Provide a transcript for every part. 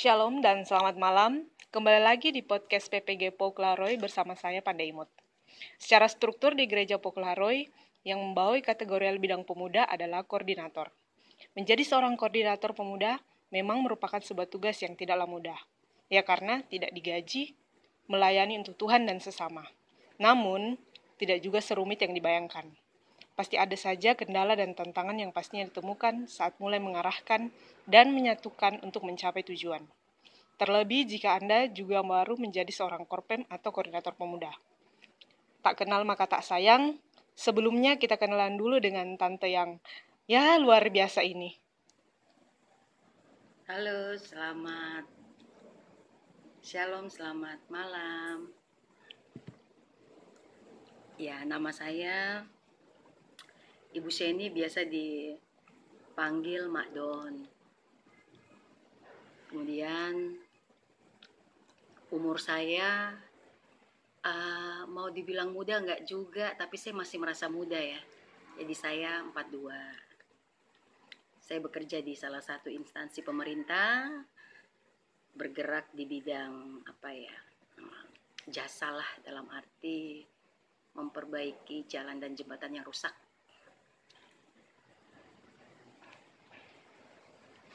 Shalom dan selamat malam. Kembali lagi di podcast PPG Poklaroy bersama saya Pandai Imut. Secara struktur di Gereja Poklaroy, yang membawahi kategori bidang pemuda adalah koordinator. Menjadi seorang koordinator pemuda memang merupakan sebuah tugas yang tidaklah mudah. Ya karena tidak digaji, melayani untuk Tuhan dan sesama. Namun, tidak juga serumit yang dibayangkan. Pasti ada saja kendala dan tantangan yang pastinya ditemukan saat mulai mengarahkan dan menyatukan untuk mencapai tujuan. Terlebih jika Anda juga baru menjadi seorang korpem atau koordinator pemuda. Tak kenal maka tak sayang, sebelumnya kita kenalan dulu dengan tante yang ya luar biasa ini. Halo, selamat Shalom, selamat malam. Ya, nama saya Ibu Seni biasa dipanggil Mak Don. Kemudian umur saya uh, mau dibilang muda nggak juga, tapi saya masih merasa muda ya. Jadi saya 42. Saya bekerja di salah satu instansi pemerintah, bergerak di bidang apa ya, jasa lah dalam arti memperbaiki jalan dan jembatan yang rusak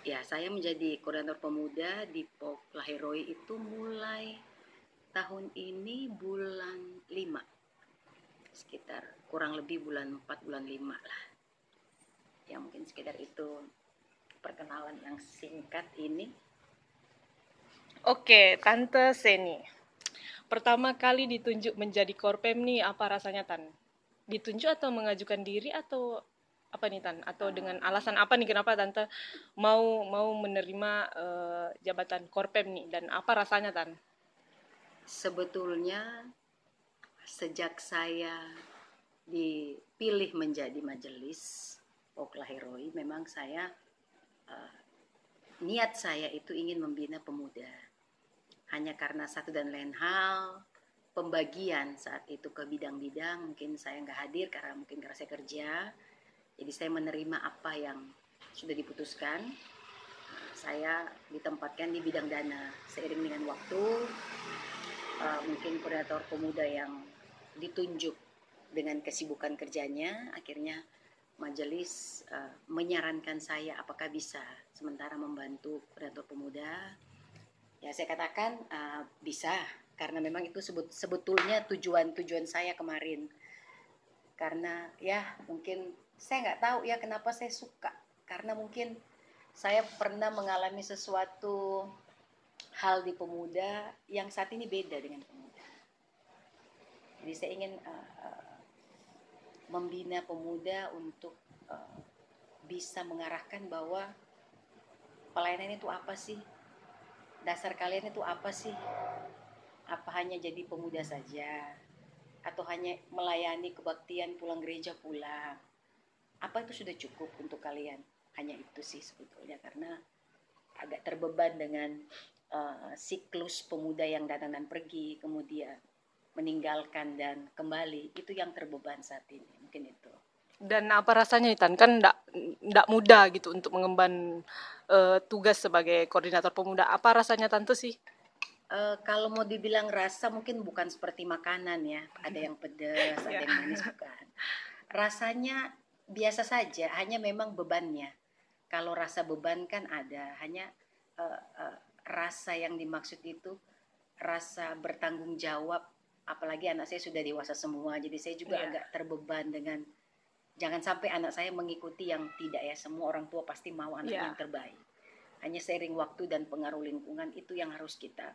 ya saya menjadi koordinator pemuda di POK Lahiroi itu mulai tahun ini bulan 5 sekitar kurang lebih bulan 4 bulan 5 lah ya mungkin sekitar itu perkenalan yang singkat ini Oke, Tante Seni. Pertama kali ditunjuk menjadi korpem nih apa rasanya Tan? Ditunjuk atau mengajukan diri atau apa nih tan? Atau dengan alasan apa nih kenapa tante mau mau menerima uh, jabatan korpem nih? Dan apa rasanya tan? Sebetulnya sejak saya dipilih menjadi majelis Oklahiroi memang saya uh, niat saya itu ingin membina pemuda. Hanya karena satu dan lain hal pembagian saat itu ke bidang-bidang mungkin saya nggak hadir karena mungkin karena saya kerja jadi saya menerima apa yang sudah diputuskan. Saya ditempatkan di bidang dana. Seiring dengan waktu, uh, mungkin koordinator pemuda yang ditunjuk dengan kesibukan kerjanya, akhirnya majelis uh, menyarankan saya apakah bisa sementara membantu koordinator pemuda. Ya saya katakan bisa karena memang itu sebut, sebetulnya tujuan-tujuan saya kemarin. Karena ya mungkin saya nggak tahu ya kenapa saya suka karena mungkin saya pernah mengalami sesuatu hal di pemuda yang saat ini beda dengan pemuda. Jadi saya ingin uh, membina pemuda untuk uh, bisa mengarahkan bahwa pelayanan itu apa sih? Dasar kalian itu apa sih? Apa hanya jadi pemuda saja? Atau hanya melayani kebaktian pulang gereja pulang? Apa itu sudah cukup untuk kalian? Hanya itu sih sebetulnya karena agak terbeban dengan uh, siklus pemuda yang datang dan pergi kemudian meninggalkan dan kembali. Itu yang terbeban saat ini mungkin itu. Dan apa rasanya Itan? Kan tidak tidak mudah gitu untuk mengemban uh, tugas sebagai koordinator pemuda. Apa rasanya tante sih? Uh, kalau mau dibilang rasa mungkin bukan seperti makanan ya. Ada yang pedas ada yang manis bukan. Rasanya biasa saja, hanya memang bebannya. Kalau rasa beban kan ada, hanya uh, uh, rasa yang dimaksud itu rasa bertanggung jawab. Apalagi anak saya sudah dewasa semua, jadi saya juga yeah. agak terbeban dengan jangan sampai anak saya mengikuti yang tidak ya. Semua orang tua pasti mau anak yeah. yang terbaik. Hanya seiring waktu dan pengaruh lingkungan itu yang harus kita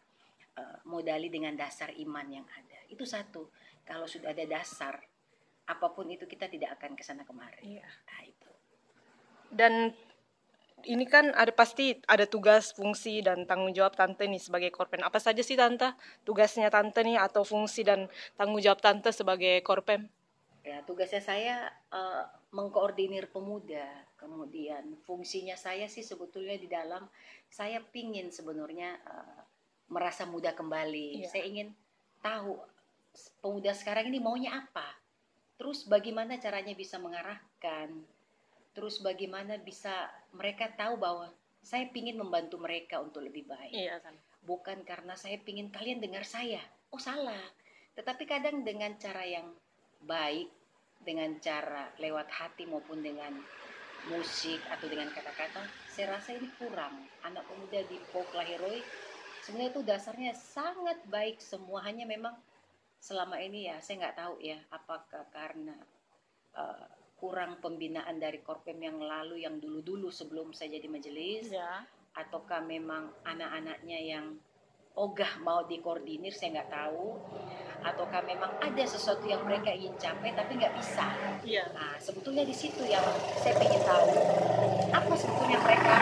uh, modali dengan dasar iman yang ada. Itu satu. Kalau sudah ada dasar, apa pun itu kita tidak akan ke sana kemari. Iya. Nah, itu. Dan ini kan ada pasti ada tugas, fungsi dan tanggung jawab tante nih sebagai korpen. Apa saja sih tante tugasnya tante nih atau fungsi dan tanggung jawab tante sebagai korpen? Ya, tugasnya saya uh, mengkoordinir pemuda. Kemudian fungsinya saya sih sebetulnya di dalam saya pingin sebenarnya uh, merasa muda kembali. Iya. Saya ingin tahu pemuda sekarang ini maunya apa Terus bagaimana caranya bisa mengarahkan? Terus bagaimana bisa mereka tahu bahwa saya ingin membantu mereka untuk lebih baik. Iya kan. Bukan karena saya ingin kalian dengar saya. Oh salah. Tetapi kadang dengan cara yang baik, dengan cara lewat hati maupun dengan musik atau dengan kata-kata, saya rasa ini kurang. Anak pemuda di Pokla Heroi sebenarnya itu dasarnya sangat baik semua. Hanya memang selama ini ya saya nggak tahu ya apakah karena uh, kurang pembinaan dari korpem yang lalu yang dulu-dulu sebelum saya jadi majelis Ya. ataukah memang anak-anaknya yang ogah mau dikoordinir saya nggak tahu ataukah memang ada sesuatu yang mereka ingin capai tapi nggak bisa Iya. nah sebetulnya di situ yang saya ingin tahu apa sebetulnya mereka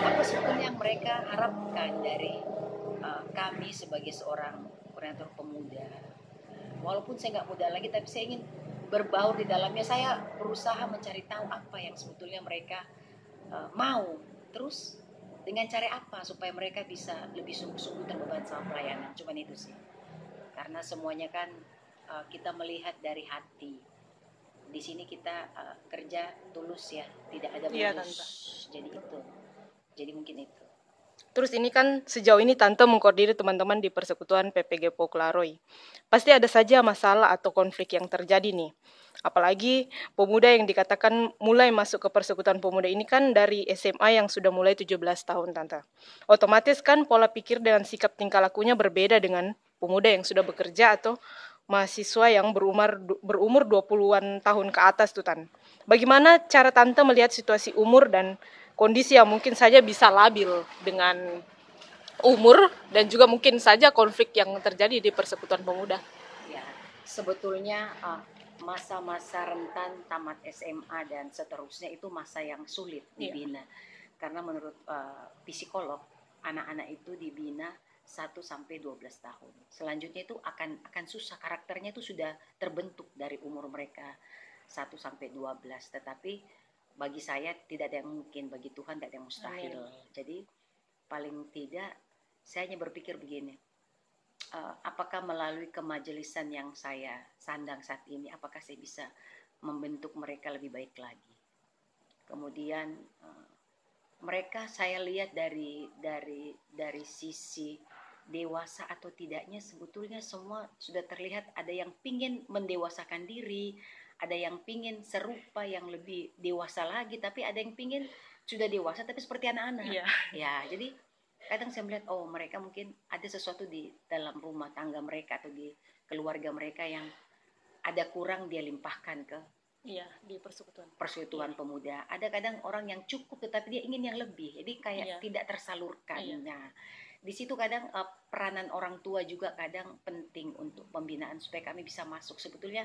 apa sebetulnya yang mereka harapkan dari uh, kami sebagai seorang koordinator pemuda. Walaupun saya nggak muda lagi tapi saya ingin berbaur di dalamnya. Saya berusaha mencari tahu apa yang sebetulnya mereka uh, mau. Terus dengan cara apa supaya mereka bisa lebih sungguh-sungguh terbeban sama pelayanan? Cuman itu sih. Karena semuanya kan uh, kita melihat dari hati. Di sini kita uh, kerja tulus ya tidak ada Iya, modus jadi itu. Jadi mungkin itu Terus ini kan sejauh ini Tante mengkoordinir teman-teman di Persekutuan PPG Poklaroy. Pasti ada saja masalah atau konflik yang terjadi nih. Apalagi pemuda yang dikatakan mulai masuk ke Persekutuan Pemuda ini kan dari SMA yang sudah mulai 17 tahun Tante. Otomatis kan pola pikir dan sikap tingkah lakunya berbeda dengan pemuda yang sudah bekerja atau mahasiswa yang berumur berumur 20-an tahun ke atas tuh Tan. Bagaimana cara Tante melihat situasi umur dan kondisi yang mungkin saja bisa labil dengan umur dan juga mungkin saja konflik yang terjadi di persekutuan pemuda. ya sebetulnya uh, masa-masa rentan tamat SMA dan seterusnya itu masa yang sulit Iya. dibina karena menurut uh, psikolog anak-anak itu dibina 1 sampai 12 tahun. Selanjutnya itu akan akan susah karakternya itu sudah terbentuk dari umur mereka 1 sampai 12 tetapi bagi saya tidak ada yang mungkin bagi Tuhan tidak ada yang mustahil. Jadi paling tidak saya hanya berpikir begini uh, apakah melalui kemajelisan yang saya sandang saat ini, apakah saya bisa membentuk mereka lebih baik lagi. Kemudian uh, mereka saya lihat dari dari dari sisi dewasa atau tidaknya sebetulnya semua sudah terlihat ada yang pingin mendewasakan diri, ada yang pingin serupa yang lebih dewasa lagi, tapi ada yang pingin sudah dewasa tapi seperti anak-anak. Iya. Ya, jadi kadang saya melihat oh mereka mungkin ada sesuatu di dalam rumah tangga mereka atau di keluarga mereka yang ada kurang dia limpahkan ke Iya, di persekutuan. persekutuan pemuda. Ada kadang orang yang cukup tetapi dia ingin yang lebih. Jadi kayak Iya. tidak tersalurkan. Iya. Nah, di situ kadang eh, peranan orang tua juga kadang penting untuk pembinaan supaya kami bisa masuk. Sebetulnya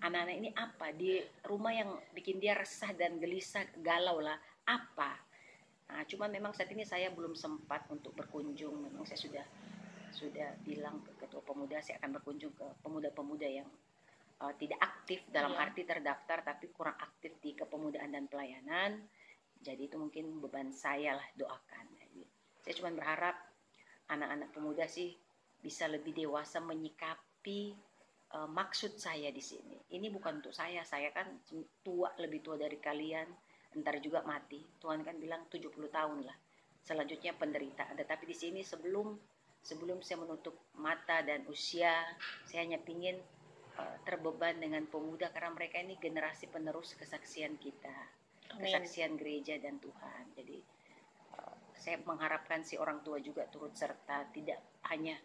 anak-anak ini apa di rumah yang bikin dia resah dan gelisah, galau lah. Apa? Nah, cuman memang saat ini saya belum sempat untuk berkunjung. Memang saya sudah sudah bilang ke ketua pemuda saya akan berkunjung ke pemuda-pemuda yang uh, tidak aktif dalam Iya. arti terdaftar tapi kurang aktif di kepemudaan dan pelayanan. Jadi itu mungkin beban saya lah doakan. Jadi, saya cuma berharap anak-anak pemuda sih bisa lebih dewasa menyikapi uh, maksud saya di sini. Ini bukan untuk saya, saya kan tua lebih tua dari kalian, ntar juga mati. Tuhan kan bilang 70 tahun lah. Selanjutnya penderitaan. Tetapi di sini sebelum sebelum saya menutup mata dan usia, saya hanya pingin uh, terbeban dengan pemuda karena mereka ini generasi penerus kesaksian kita, Amin. kesaksian gereja dan Tuhan. Jadi uh, saya mengharapkan si orang tua juga turut serta, tidak hanya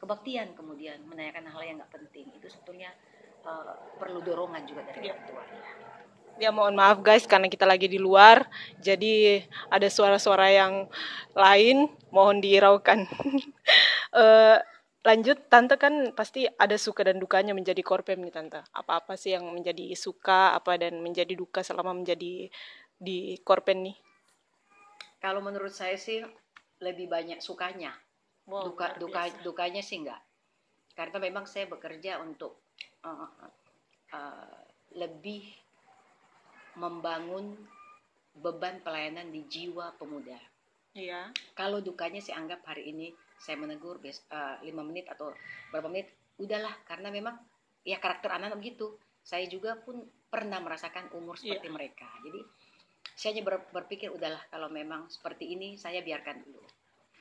kebaktian kemudian menanyakan hal yang nggak penting. Itu sebetulnya uh, perlu dorongan juga dari Iya. orang tua. Ya mohon maaf guys karena kita lagi di luar, jadi ada suara-suara yang lain, mohon dihiraukan. Eh, lanjut, tante kan pasti ada suka dan dukanya menjadi korpem nih tante. Apa-apa sih yang menjadi suka, apa dan menjadi duka selama menjadi di korpem nih? Kalau menurut saya sih lebih banyak sukanya. Wow, duka duka dukanya sih enggak karena memang saya bekerja untuk uh, uh, lebih membangun beban pelayanan di jiwa pemuda Iya. kalau dukanya saya anggap hari ini saya menegur bes- uh, lima menit atau berapa menit udahlah karena memang ya karakter anak begitu saya juga pun pernah merasakan umur seperti yeah. mereka. Jadi saya hanya ber, berpikir udahlah kalau memang seperti ini saya biarkan dulu.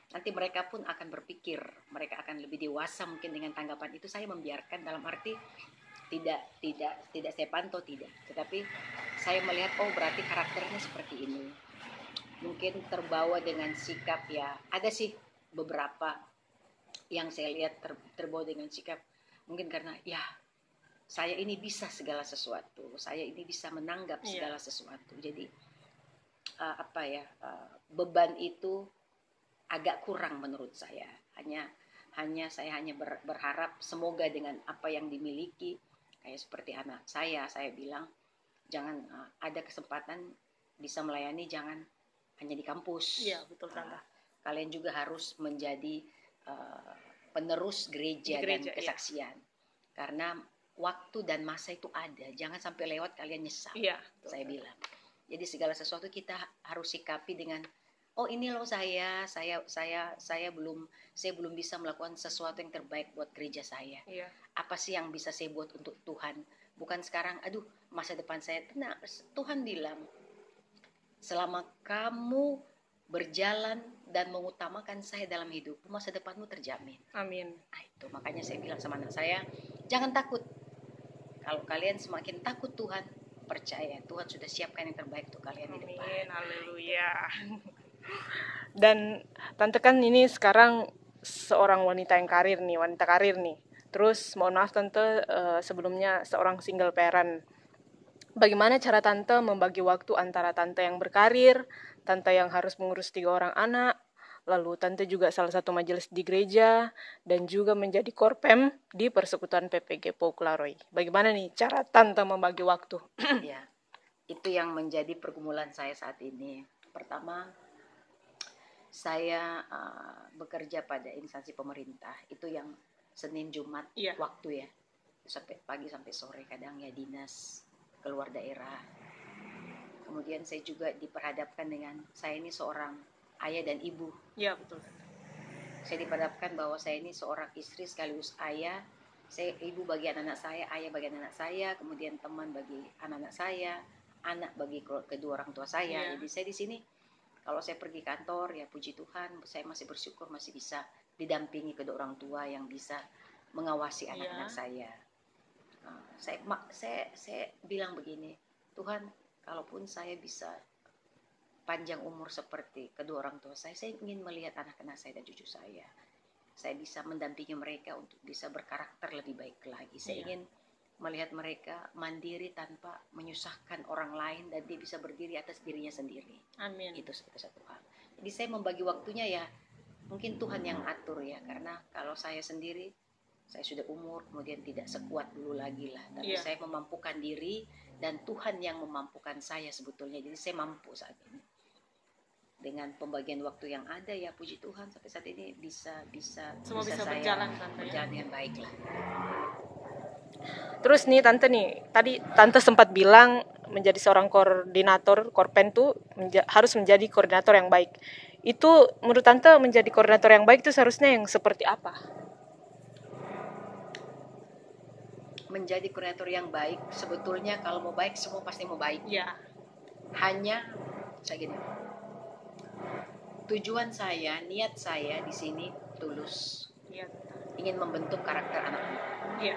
Nanti mereka pun akan berpikir, mereka akan lebih dewasa mungkin dengan tanggapan itu saya membiarkan dalam arti tidak tidak tidak saya pantau tidak, tetapi saya melihat oh berarti karakternya seperti ini. Mungkin terbawa dengan sikap ya. Ada sih beberapa yang saya lihat ter, terbawa dengan sikap mungkin karena ya saya ini bisa segala sesuatu, saya ini bisa menanggap iya. segala sesuatu. Jadi uh, apa ya uh, beban itu agak kurang menurut saya. Hanya hanya saya hanya ber, berharap semoga dengan apa yang dimiliki kayak seperti anak saya saya bilang jangan uh, ada kesempatan bisa melayani jangan hanya di kampus. Iya betul Uh, kalian juga harus menjadi uh, penerus gereja, gereja dan iya. kesaksian iya. karena waktu dan masa itu ada jangan sampai lewat kalian nyesal. Iya, saya bilang. Jadi segala sesuatu kita harus sikapi dengan oh ini loh saya, saya saya saya belum saya belum bisa melakukan sesuatu yang terbaik buat gereja saya. Iya. Apa sih yang bisa saya buat untuk Tuhan? Bukan sekarang, aduh masa depan saya tenang. Tuhan bilang selama kamu berjalan dan mengutamakan saya dalam hidup, masa depanmu terjamin. Amin. Nah, itu makanya saya bilang sama anak saya, jangan takut. Kalau kalian semakin takut Tuhan, percaya Tuhan sudah siapkan yang terbaik untuk kalian Amin, di depan. Haleluya. Dan tante kan ini sekarang seorang wanita yang karir nih, wanita karir nih. Terus mohon maaf tante uh, sebelumnya seorang single parent. Bagaimana cara tante membagi waktu antara tante yang berkarir, tante yang harus mengurus tiga orang anak, Lalu tante juga salah satu majelis di gereja dan juga menjadi korpem di persekutuan PPG Pouklaroy. Bagaimana nih cara tante membagi waktu? ya, itu yang menjadi pergumulan saya saat ini. Pertama, saya uh, bekerja pada instansi pemerintah. Itu yang Senin Jumat ya. waktu ya. Sampai pagi sampai sore kadang ya dinas keluar daerah. Kemudian saya juga diperhadapkan dengan saya ini seorang ayah dan ibu. Iya betul. Saya dipadamkan bahwa saya ini seorang istri sekaligus ayah. Saya ibu bagi anak-anak saya, ayah bagi anak-anak saya, kemudian teman bagi anak-anak saya, anak bagi kedua orang tua saya. Ya. Jadi saya di sini kalau saya pergi kantor ya puji Tuhan, saya masih bersyukur masih bisa didampingi kedua orang tua yang bisa mengawasi iya. anak-anak ya. saya. Uh, saya saya saya bilang begini, Tuhan, kalaupun saya bisa panjang umur seperti kedua orang tua saya, saya ingin melihat anak-anak saya dan cucu saya. Saya bisa mendampingi mereka untuk bisa berkarakter lebih baik lagi. Saya iya. ingin melihat mereka mandiri tanpa menyusahkan orang lain dan dia bisa berdiri atas dirinya sendiri. Amin. Itu, itu satu hal. Jadi saya membagi waktunya ya mungkin Tuhan yang atur ya karena kalau saya sendiri saya sudah umur kemudian tidak sekuat dulu lagi lah tapi yeah. saya memampukan diri dan Tuhan yang memampukan saya sebetulnya jadi saya mampu saat ini dengan pembagian waktu yang ada ya puji Tuhan sampai saat ini bisa bisa semua bisa, bisa saya berjalan ya. berjalan dengan baik lah. Terus nih tante nih tadi tante sempat bilang menjadi seorang koordinator korpen tuh menja harus menjadi koordinator yang baik. Itu menurut tante menjadi koordinator yang baik itu seharusnya yang seperti apa? Menjadi koordinator yang baik sebetulnya kalau mau baik semua pasti mau baik. Ya. Hanya saya gini tujuan saya, niat saya di sini tulus. Ya. Ingin membentuk karakter anak-anak. Ya.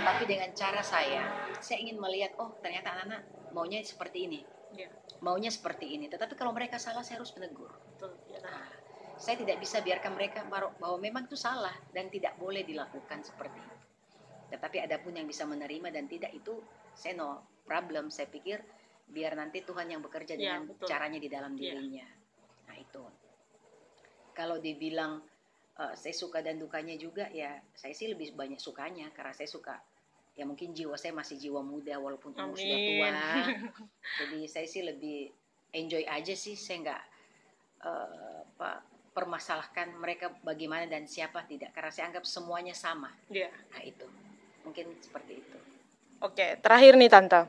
Tetapi dengan cara saya, saya ingin melihat, oh ternyata anak-anak maunya seperti ini. Ya. Maunya seperti ini. Tetapi kalau mereka salah, saya harus menegur. Betul. Ya. Nah, saya tidak bisa biarkan mereka bahwa memang itu salah dan tidak boleh dilakukan seperti itu. Tetapi ada pun yang bisa menerima dan tidak itu, saya no problem. Saya pikir biar nanti Tuhan yang bekerja ya, dengan betul. caranya di dalam ya. dirinya. Ya. Nah itu kalau dibilang uh, saya suka dan dukanya juga ya saya sih lebih banyak sukanya karena saya suka ya mungkin jiwa saya masih jiwa muda walaupun umur sudah tua. Jadi saya sih lebih enjoy aja sih saya nggak uh, apa permasalahkan mereka bagaimana dan siapa tidak karena saya anggap semuanya sama. Yeah. nah itu. Mungkin seperti itu. Oke terakhir nih tante.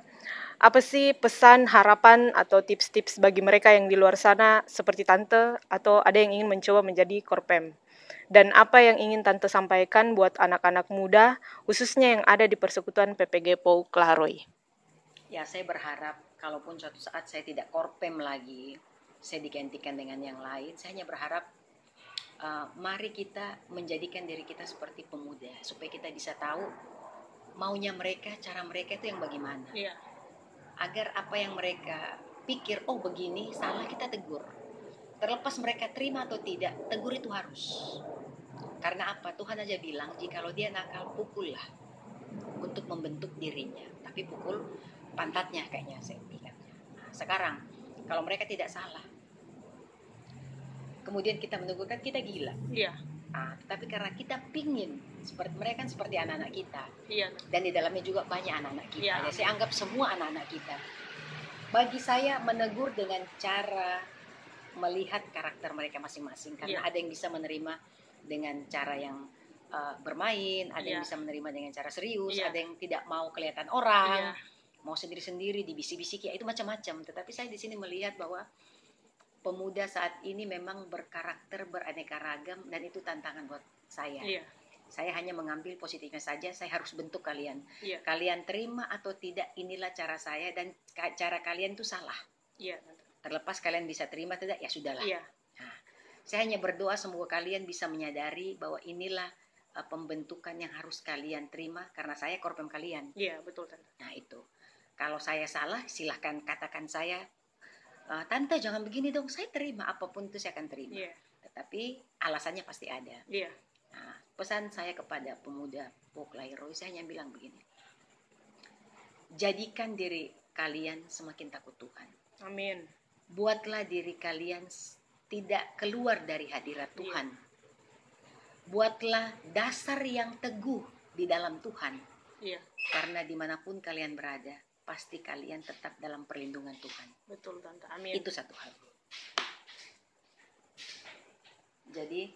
Apa sih pesan, harapan, atau tips-tips bagi mereka yang di luar sana seperti Tante atau ada yang ingin mencoba menjadi korpem? Dan apa yang ingin Tante sampaikan buat anak-anak muda, khususnya yang ada di persekutuan PPG POU Klaroy? Ya, saya berharap kalaupun suatu saat saya tidak korpem lagi, saya digantikan dengan yang lain, saya hanya berharap uh, mari kita menjadikan diri kita seperti pemuda supaya kita bisa tahu maunya mereka, cara mereka itu yang bagaimana. Iya. Agar apa yang mereka pikir, oh begini, salah kita tegur. Terlepas mereka terima atau tidak, tegur itu harus. Karena apa? Tuhan aja bilang, jikalau dia nakal, pukullah untuk membentuk dirinya. Tapi pukul pantatnya kayaknya saya ingatnya. Nah, sekarang kalau mereka tidak salah, kemudian kita menegurkan kita gila. Iya. Nah, tapi karena kita pingin seperti mereka kan seperti anak-anak kita. Iya. Dan di dalamnya juga banyak anak-anak kita. Iya. Ya, saya anggap semua anak-anak kita. Bagi saya menegur dengan cara melihat karakter mereka masing-masing karena Iya. ada yang bisa menerima dengan cara yang uh, bermain, ada yang Iya. bisa menerima dengan cara serius, Iya. ada yang tidak mau kelihatan orang, Iya. mau sendiri-sendiri dibisik-bisik ya itu macam-macam. Tetapi saya di sini melihat bahwa pemuda saat ini memang berkarakter beraneka ragam dan itu tantangan buat saya. Iya. Saya hanya mengambil positifnya saja, saya harus bentuk kalian. Iya. Kalian terima atau tidak, inilah cara saya dan cara kalian itu salah. Iya. Terlepas kalian bisa terima tidak, ya sudahlah. Iya. Saya hanya berdoa semoga kalian bisa menyadari bahwa inilah uh, pembentukan yang harus kalian terima karena saya korban kalian. Iya, betul tante. Nah itu. Kalau saya salah, silahkan katakan saya, "Eh, tante jangan begini dong. Saya terima apa pun itu saya akan terima. Iya. Tetapi alasannya pasti ada. Iya. Nah, pesan saya kepada pemuda Poklairoi, saya hanya bilang begini. Jadikan diri kalian semakin takut Tuhan. Amin. Buatlah diri kalian tidak keluar dari hadirat Iya. Tuhan. Buatlah dasar yang teguh di dalam Tuhan. Iya. Karena di mana pun kalian berada, pasti kalian tetap dalam perlindungan Tuhan. Betul tante. Amin. Itu satu hal. Jadi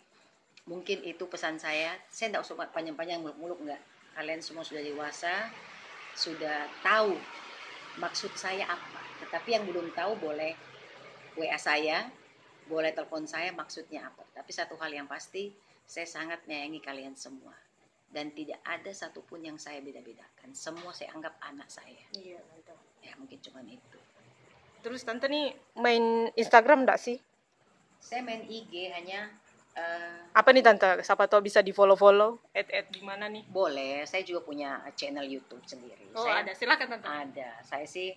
mungkin itu pesan saya. Saya tidak usah panjang-panjang muluk-muluk enggak. Kalian semua sudah dewasa, sudah tahu maksud saya apa. Tetapi yang belum tahu boleh WA saya, boleh telepon saya maksudnya apa. Tapi satu hal yang pasti, saya sangat menyayangi kalian semua. Dan tidak ada satupun yang saya beda-bedakan. Semua saya anggap anak saya. Iya tante. Ya mungkin cuma itu. Terus tante nih main Instagram enggak sih? Saya main IG hanya eh, Apa nih tante? Siapa tahu bisa di follow follow. Add add gimana nih? boleh. Saya juga punya channel YouTube sendiri. Oh saya ada. Silakan tante. Ada. Saya sih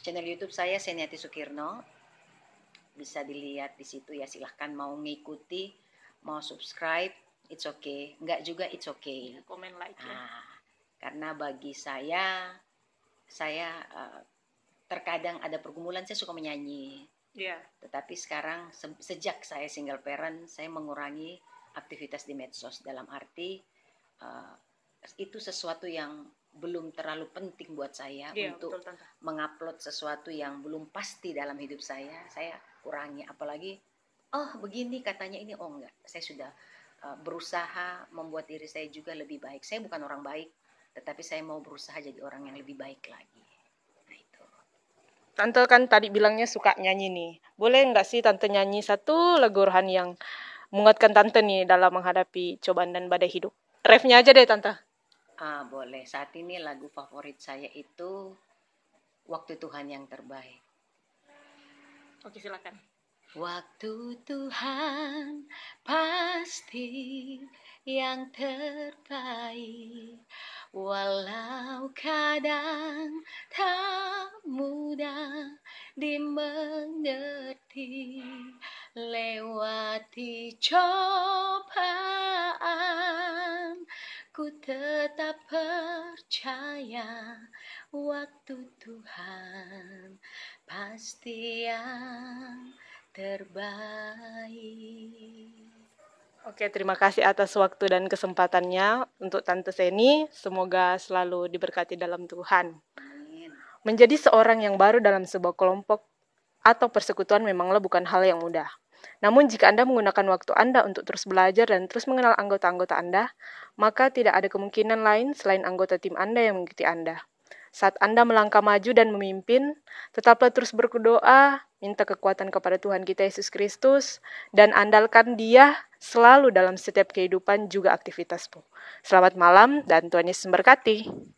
channel YouTube saya Seniati Sukirno. Bisa dilihat di situ ya. Silahkan mau ngikuti, mau subscribe, it's okay. Enggak juga it's okay. Komen like ya. Nah, karena bagi saya, saya eh, terkadang ada pergumulan saya suka menyanyi. Iya. Tetapi sekarang se- sejak saya single parent, saya mengurangi aktivitas di medsos dalam arti uh, itu sesuatu yang belum terlalu penting buat saya Iya untuk betul tante. mengupload sesuatu yang belum pasti dalam hidup saya. Saya kurangi apalagi oh begini katanya ini oh enggak. Saya sudah uh, berusaha membuat diri saya juga lebih baik. Saya bukan orang baik, tetapi saya mau berusaha jadi orang yang lebih baik lagi. Nah itu. Tante kan tadi bilangnya suka nyanyi nih. Boleh nggak sih tante nyanyi satu lagu rohani yang menguatkan tante nih dalam menghadapi cobaan dan badai hidup? Refnya aja deh tante. Ah, boleh. Saat ini lagu favorit saya itu Waktu Tuhan yang terbaik. Oke silakan. Waktu Tuhan pasti yang terbaik Walau kadang tak mudah dimengerti Lewati cobaan Ku tetap percaya Waktu Tuhan pasti yang terbaik. Oke, terima kasih atas waktu dan kesempatannya untuk Tante Seni. Semoga selalu diberkati dalam Tuhan. Amin. Menjadi seorang yang baru dalam sebuah kelompok atau persekutuan memanglah bukan hal yang mudah. Namun jika Anda menggunakan waktu Anda untuk terus belajar dan terus mengenal anggota-anggota Anda, maka tidak ada kemungkinan lain selain anggota tim Anda yang mengikuti Anda. Saat Anda melangkah maju dan memimpin, tetaplah terus berdoa, minta kekuatan kepada Tuhan kita Yesus Kristus, dan andalkan Dia selalu dalam setiap kehidupan juga aktivitasmu. Selamat malam dan Tuhan Yesus memberkati.